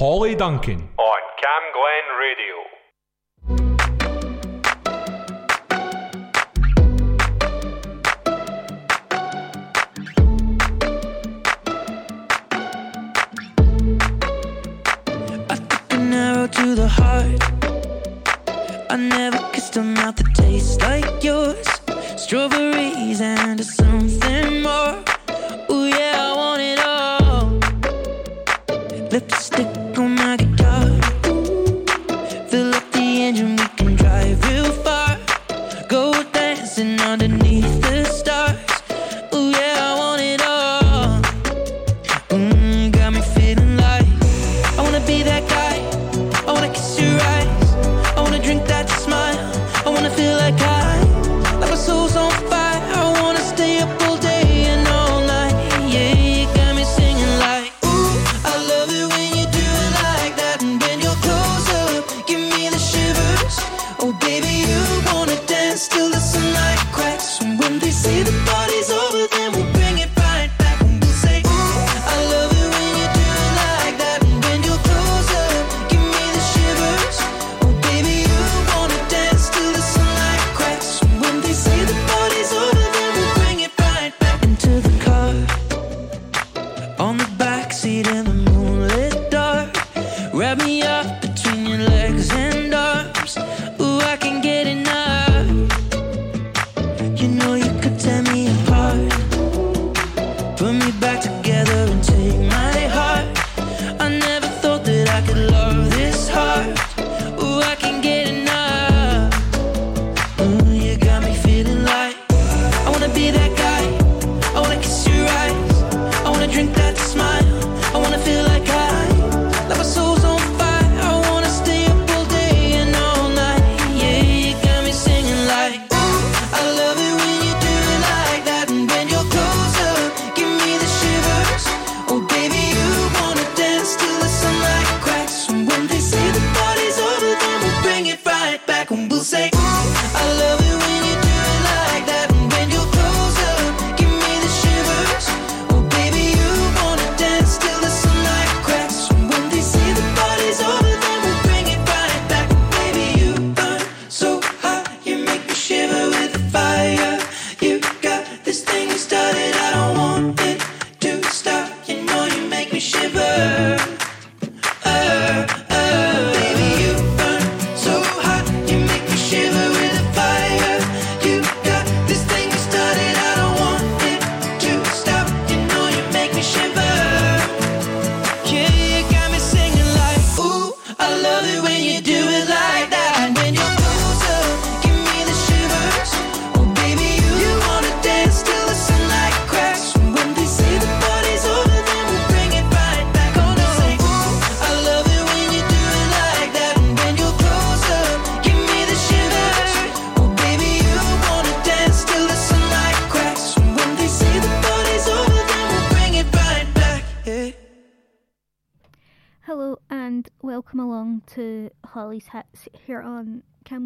Holly Duncan on Cam Glen Radio. I took an arrow to the heart. I never kissed a mouth that tastes like yours. Strawberries and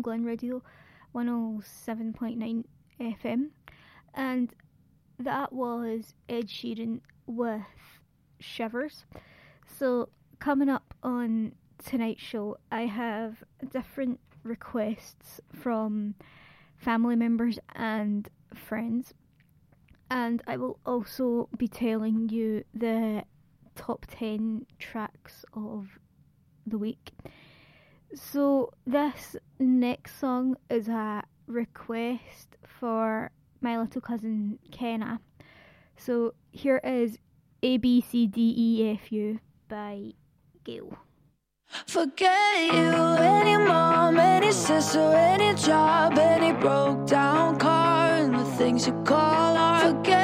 Glen Radio 107.9 FM. And that was Ed Sheeran with Shivers. So, coming up on tonight's show, I have different requests from family members and friends. And I will also be telling you the top 10 tracks of the week. So this next song is a request for my little cousin Kenna. So here is A B C D E F U by GAYLE. Forget you, any mom, any sister, any job, any broke down car, and the things you call are. Forget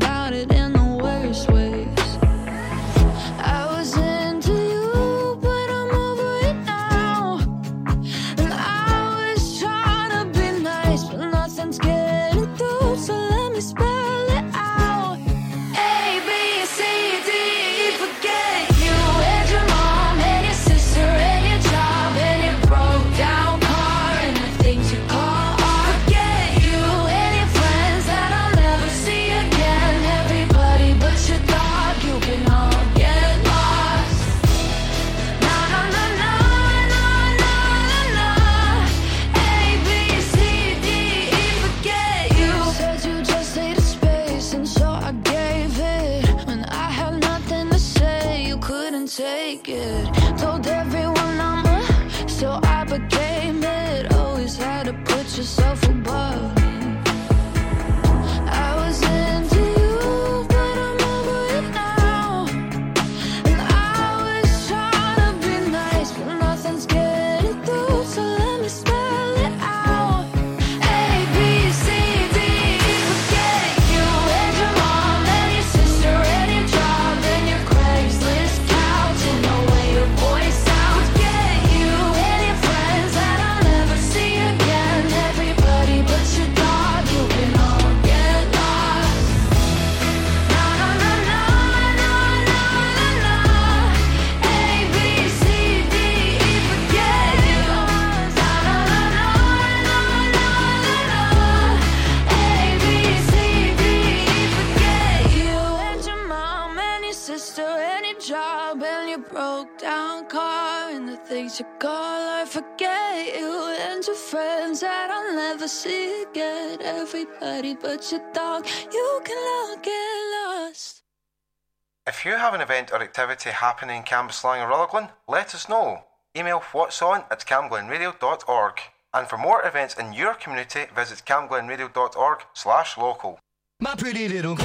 have an event or activity happening in Cambuslang or Rutherglen, let us know. Email what's on at camglenradio.org. And for more events in your community, visit camglenradio.org slash local. My pretty little,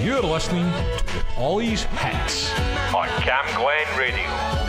You're listening to Holly's Hits on Cam Glen Radio.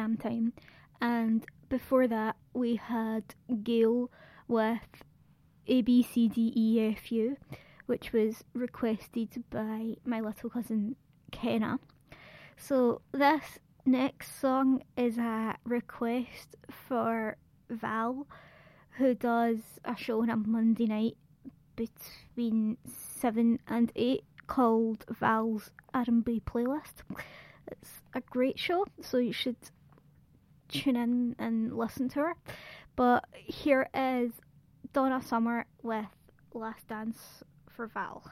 Time. And before that, we had GAYLE with A B C D E F U, which was requested by my little cousin Kenna. So, this next song is a request for Val, who does a show on a Monday night between 7 and 8 called Val's R&B Playlist. It's a great show, so you should tune in and listen to her. But here is Donna Summer with Last Dance for Val.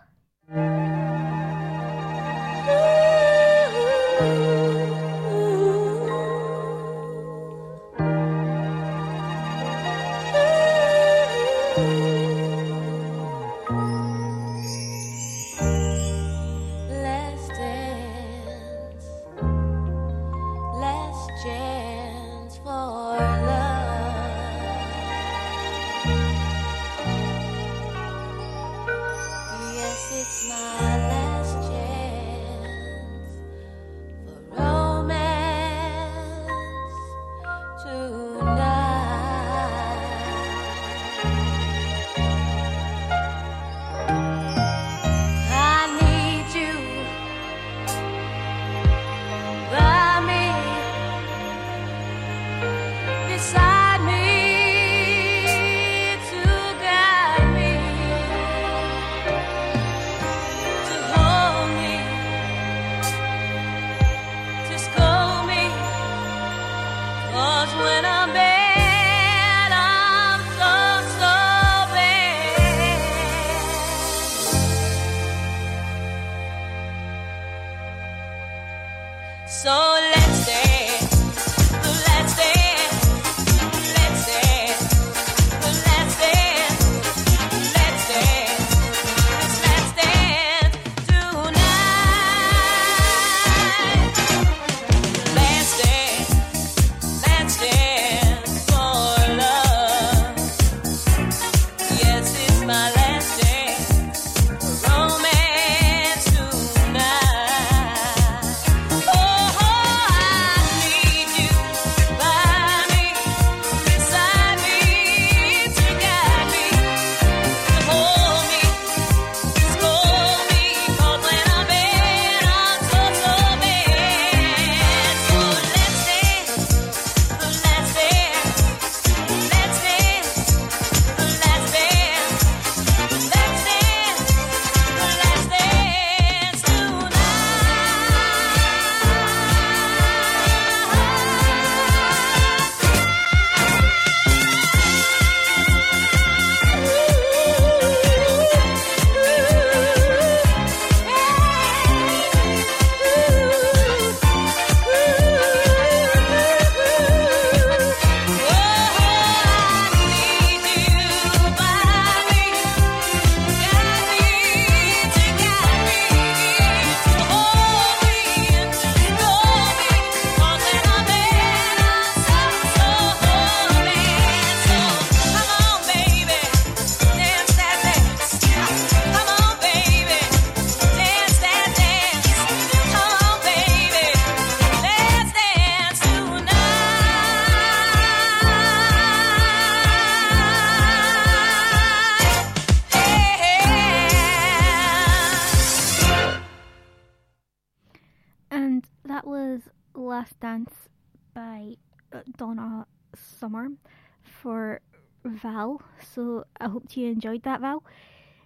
You enjoyed that, Val.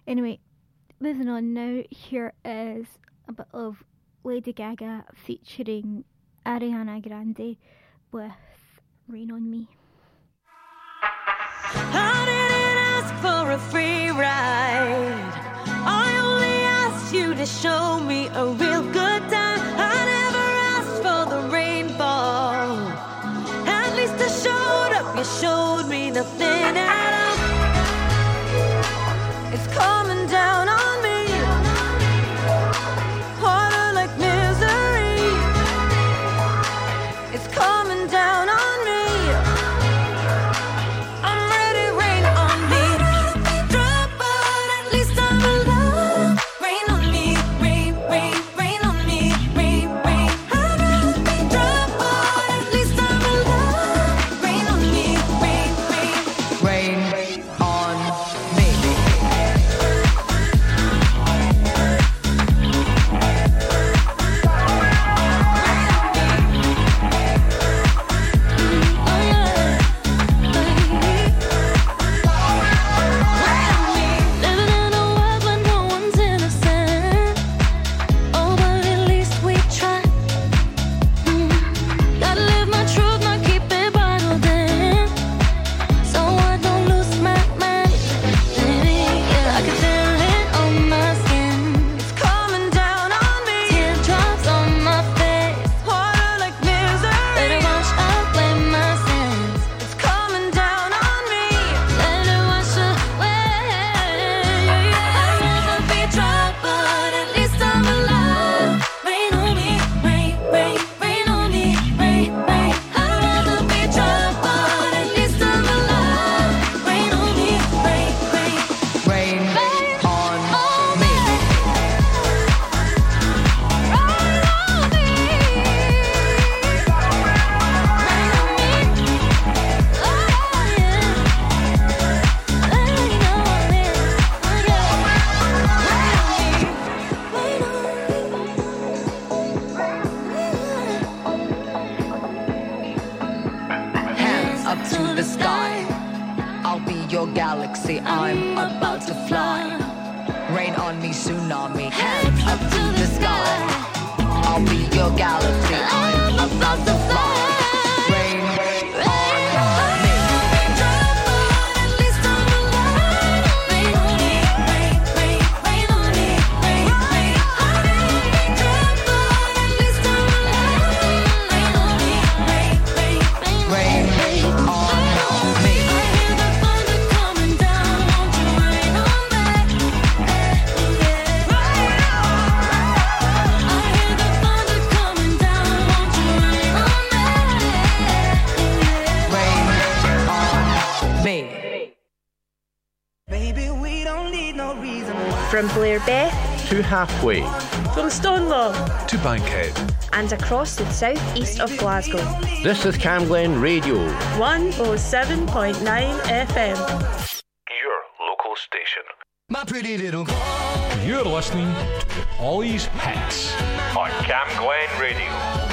Anyway, moving on now, here is a bit of Lady Gaga featuring Ariana Grande with Rain on Me. I didn't ask for a across the southeast of Glasgow. This is Camglen Radio 107.9 FM. Your local station. My pretty little You're listening to these Hits on Camglen Radio.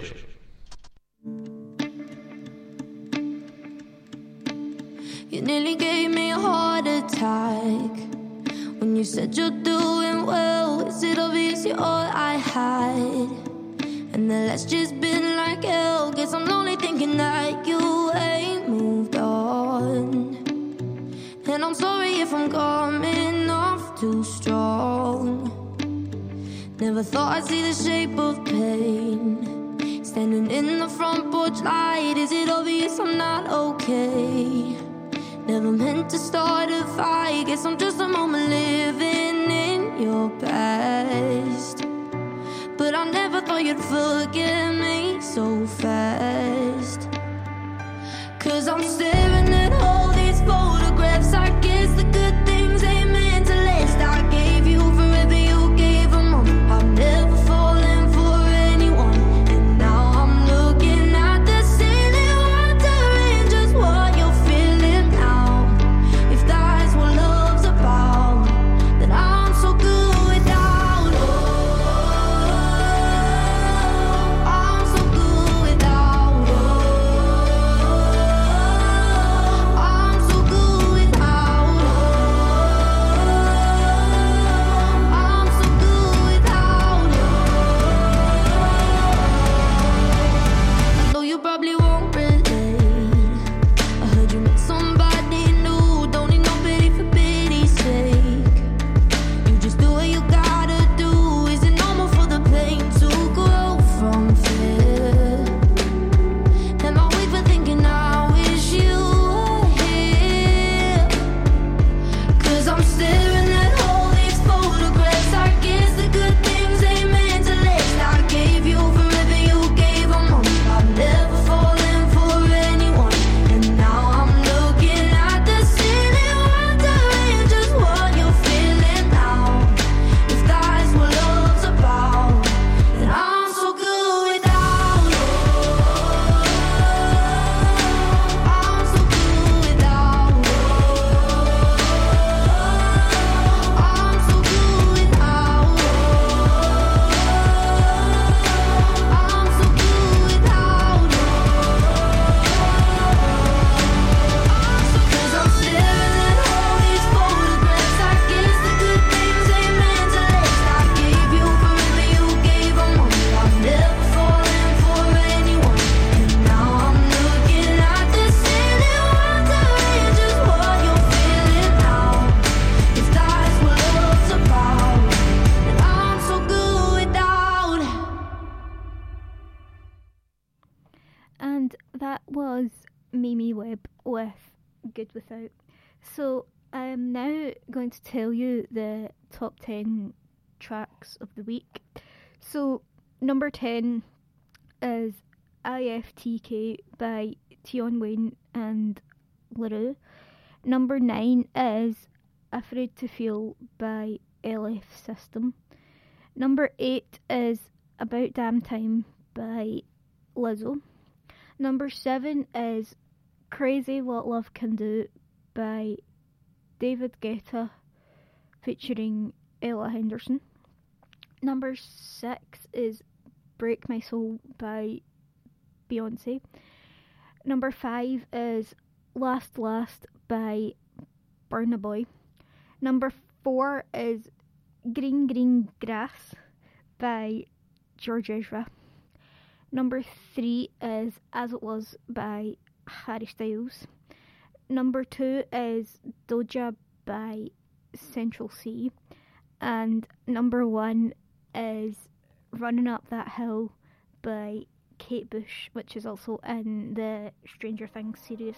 I'm coming off too strong. Never thought I'd see the shape of pain. Standing in the front porch light, is it obvious I'm not okay? Never meant to start a fight. Guess I'm just a moment living in your past. But I never thought you'd forgive me so fast. Cause I'm staring at all these photographs. I So I'm now going to tell you the top 10 tracks of the week. So number 10 is IFTK by Tion Wayne and La Roux. Number 9 is Afraid to Feel by LF System. Number 8 is About Damn Time by Lizzo. Number seven is Crazy What Love Can Do by David Guetta featuring Ella Henderson. Number six is Break My Soul by Beyonce. Number five is Last Last by Burna Boy. Number four is Green Green Grass by George Ezra. Number three is As It Was by Harry Styles. Number two is Doja by Central Cee. And number one is Running Up That Hill by Kate Bush, which is also in the Stranger Things series.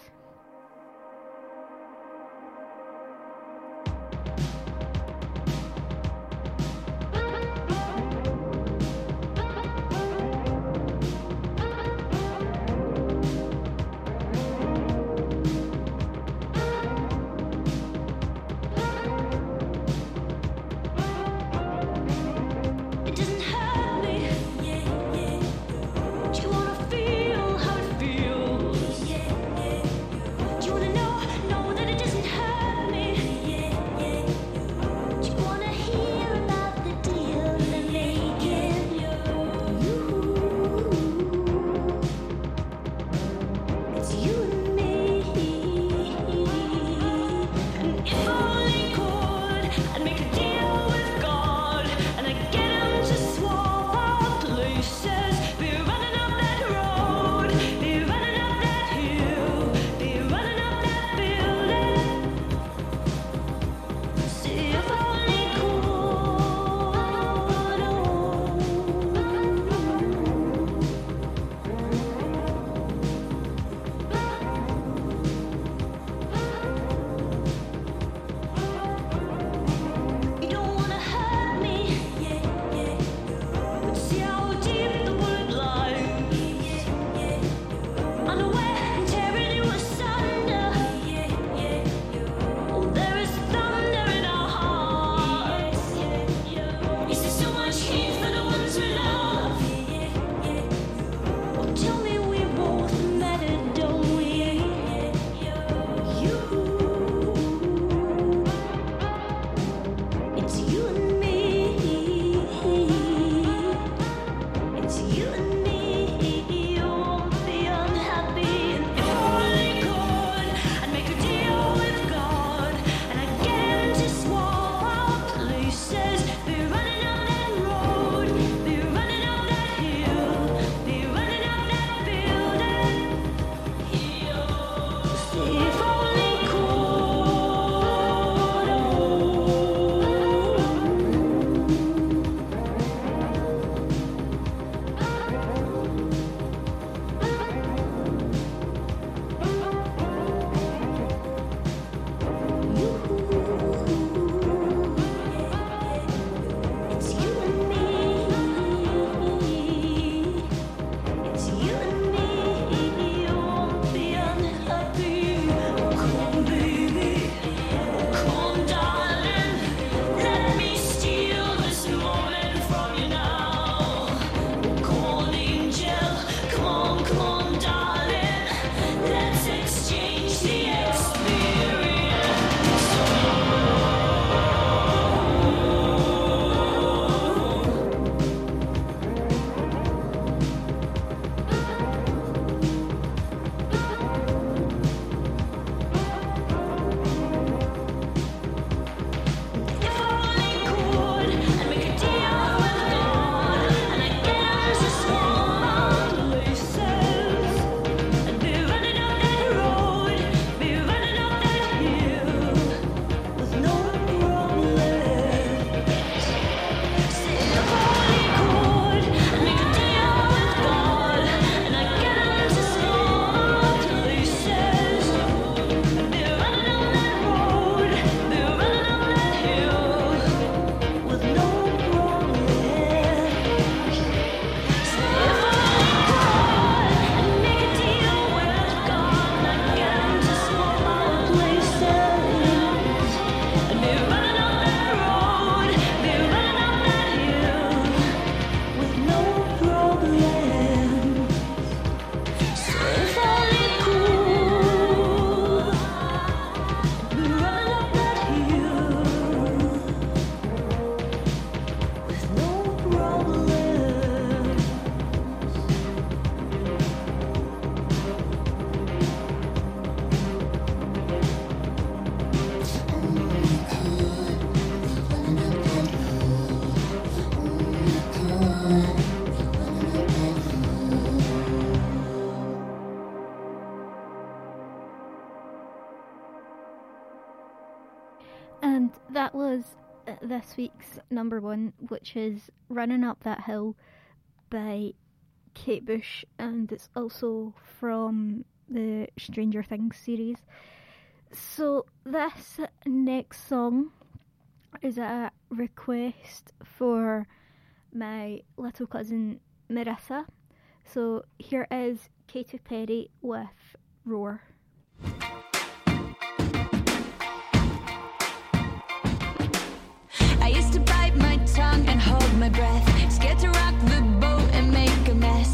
this week's number one, which is Running Up That Hill by Kate Bush, and it's also from the Stranger Things series. So, this next song is a request for my little cousin Marissa. So, here is Katy Perry with Roar. to bite my tongue and hold my breath. Scared to rock the boat and make a mess.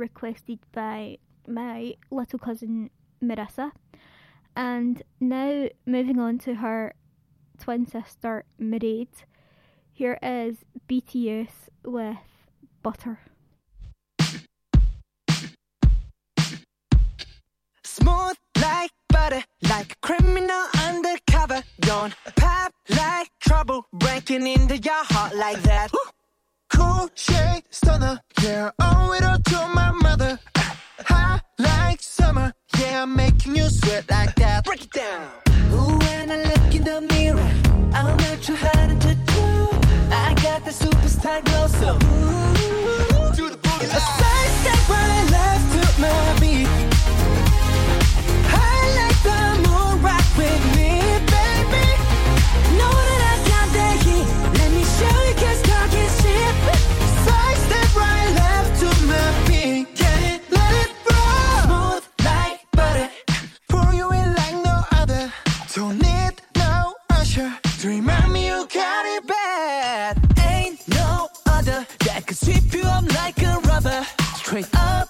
requested by my little cousin Marissa. And now moving on to her twin sister Mairead, here is BTS with Butter. Smooth like butter, like a criminal undercover. Don't pop like trouble, breaking into your heart like that cool shade stunner. Yeah, owe it all to my mother. Hot like summer. Yeah, I'm making you sweat like that. Break it down. Ooh, when I look in the mirror, I'm not too hard to do. I got the superstar glow, so ooh, do the boogie. A side step right left to my beat. straight up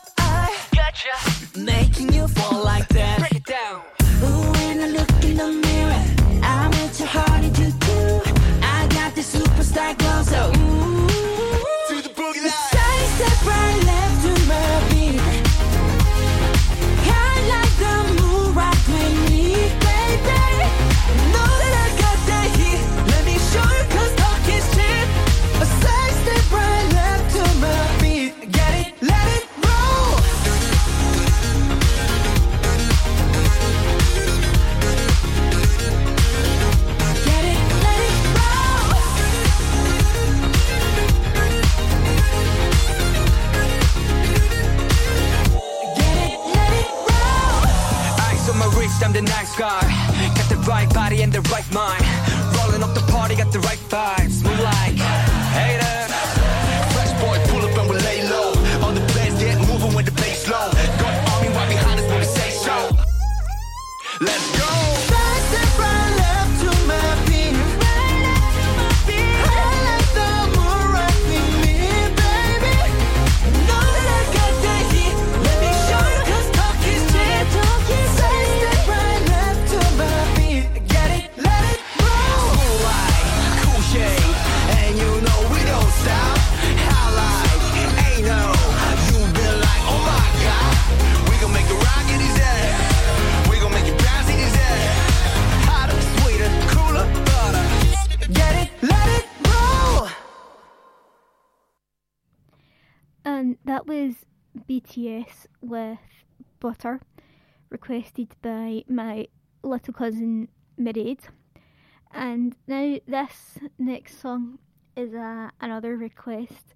Ice on my wrist, I'm the night guy. Got the right body and the right mind. Rolling up the party, got the right vibes. Move like, hey. that was BTS with Butter, requested by my little cousin Mairead. And now this next song is another request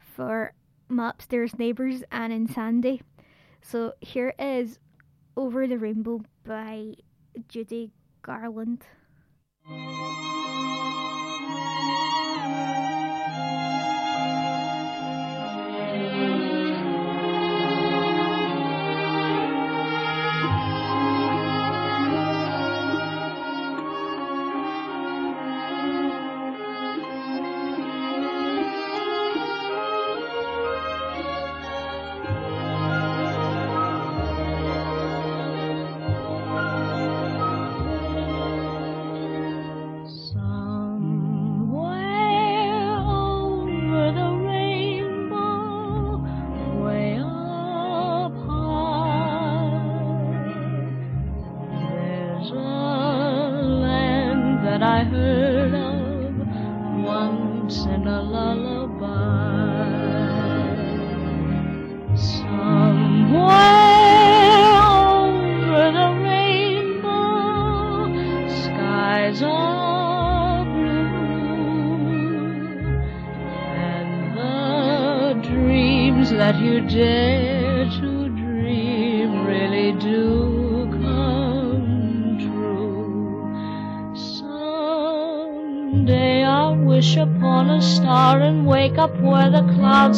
for my upstairs neighbours Anne and Sandy. So here is Over the Rainbow by Judy Garland.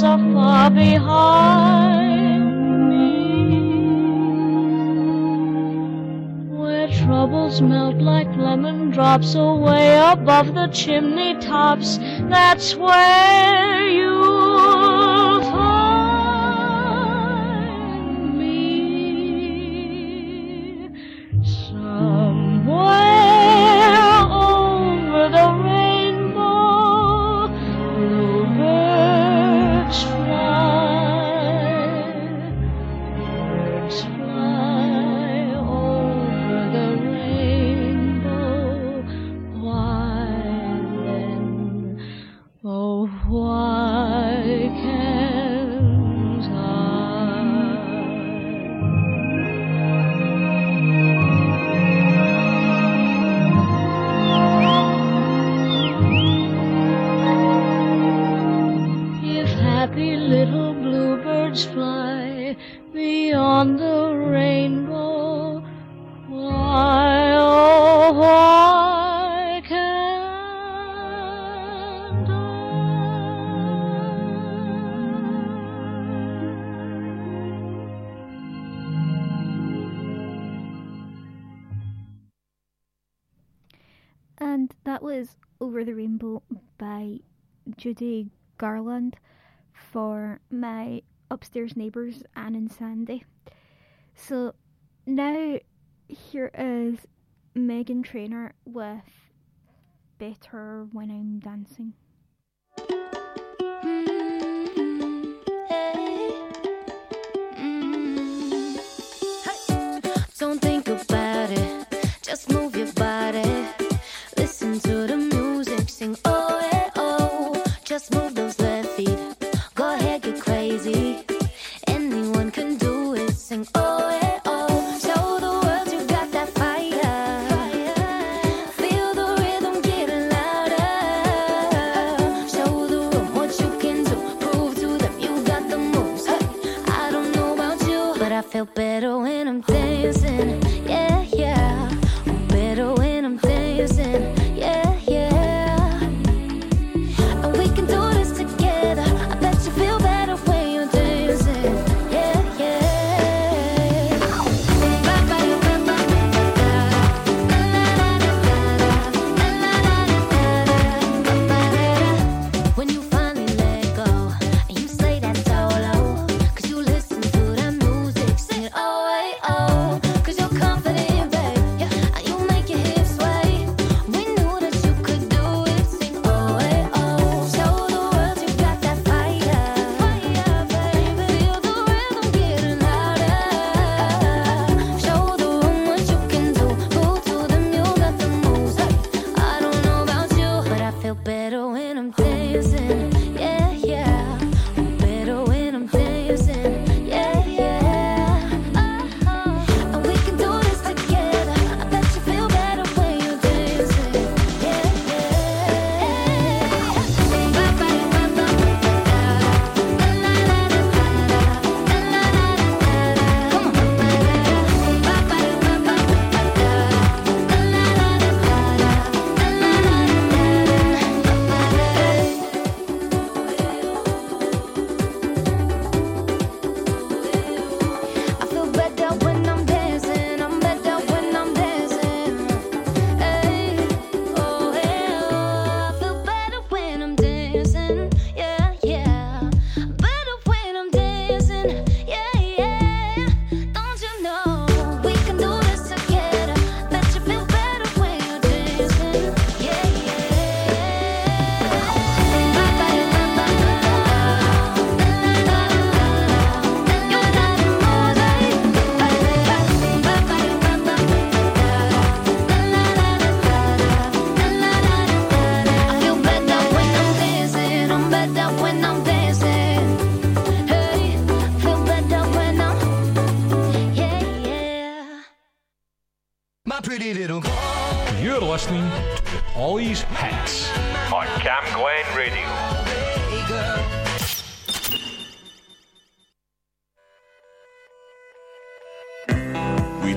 are far behind me. Where troubles melt like lemon drops away above the chimney tops, that's where you Judy Garland for my upstairs neighbours, Anne and Sandy. So now here is Meghan Trainor with Better When I'm Dancing. Don't think about it, just move your body. Listen to the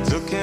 We took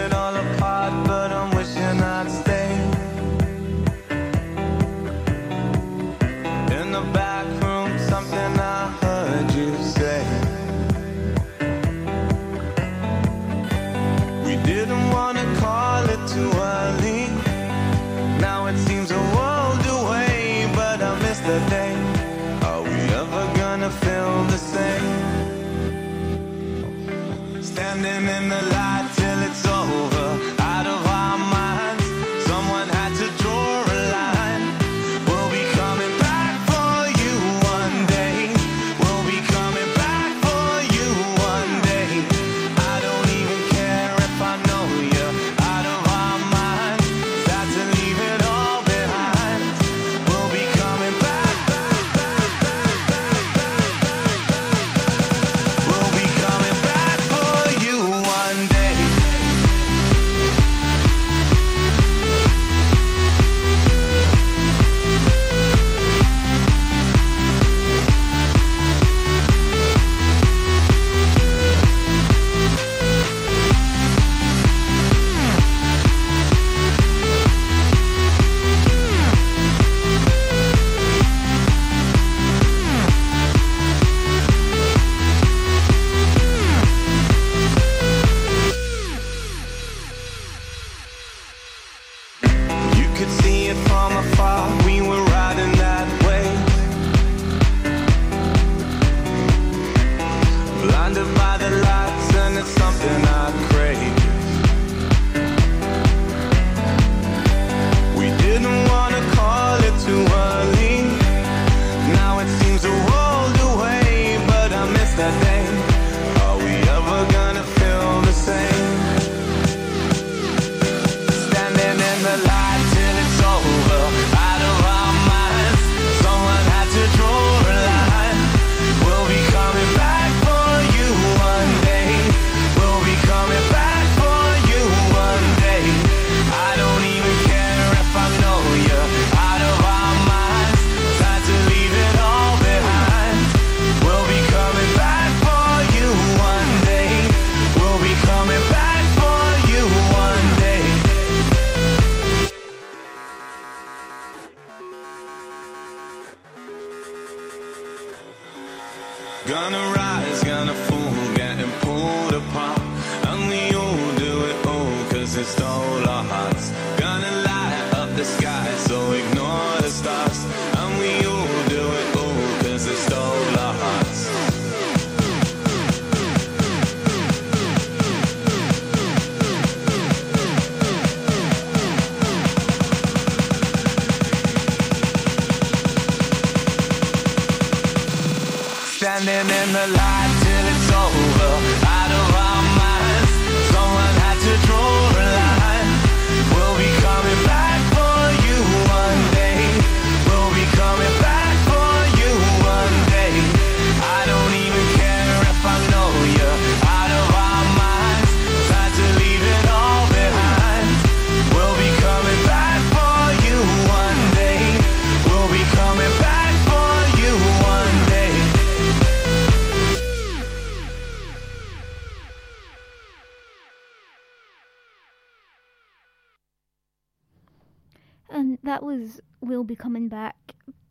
And that was We'll Be Coming Back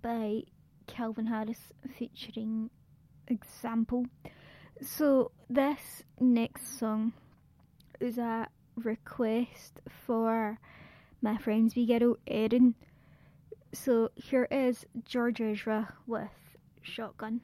by Calvin Harris featuring Example. So, this next song is a request for my friends wee girl Erin. So, here is George Ezra with Shotgun.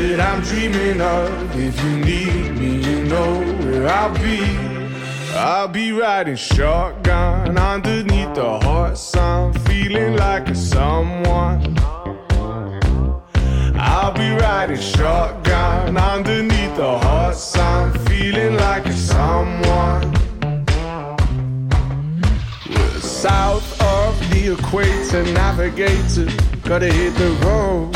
that I'm dreaming of. If you need me, you know where I'll be. I'll be riding shotgun underneath the hot sun, feeling like a someone. I'll be riding shotgun underneath the hot sun, feeling like a someone. South of the equator, navigator. Gotta hit the road,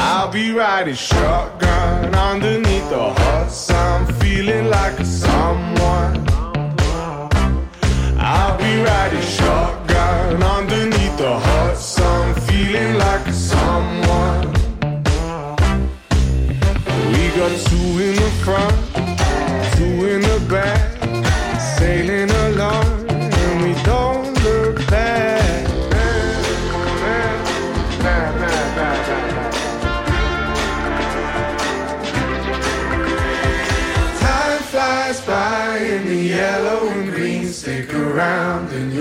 I'll be riding shotgun underneath the hot sun, feeling like someone. I'll be riding shotgun underneath the hot sun, feeling like someone. We got two in the front,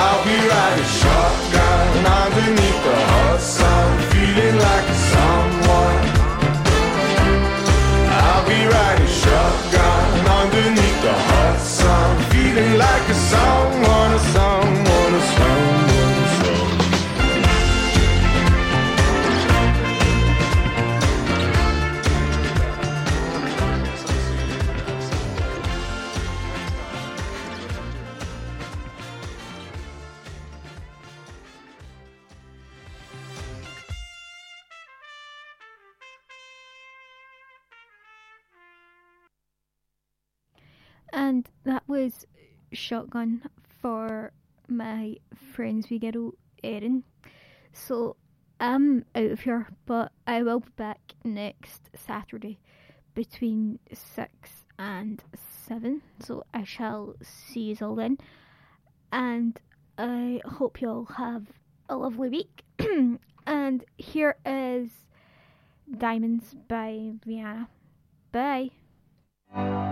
I'll be riding shotgun underneath the hot sun, feeling like. I'll be riding shotgun underneath the hot sun, feeling like a someone, and that was Shotgun for my friend's wee girl, Erin. So I'm out of here, but I will be back next Saturday between 6 and 7. So I shall see you all then. And I hope you all have a lovely week. and here is Diamonds by Rihanna. Bye.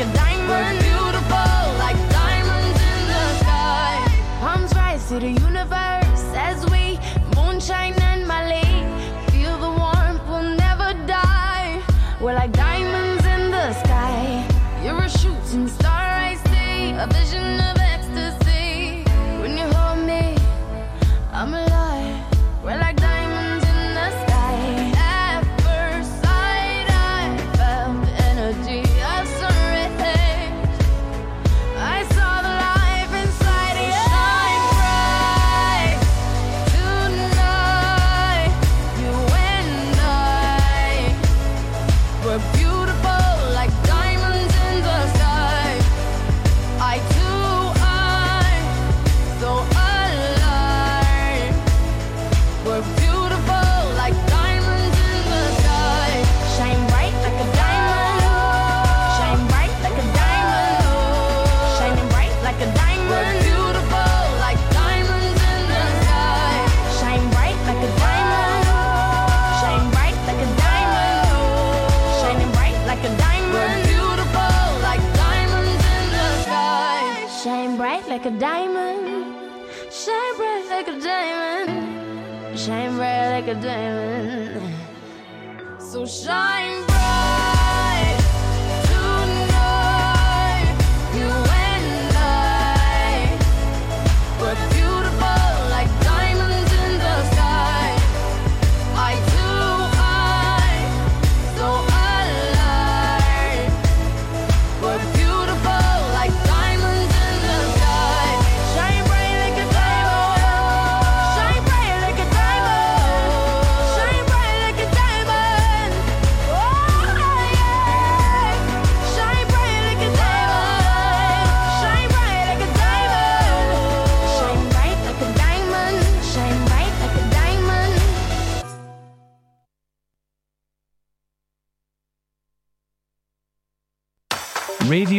and I damn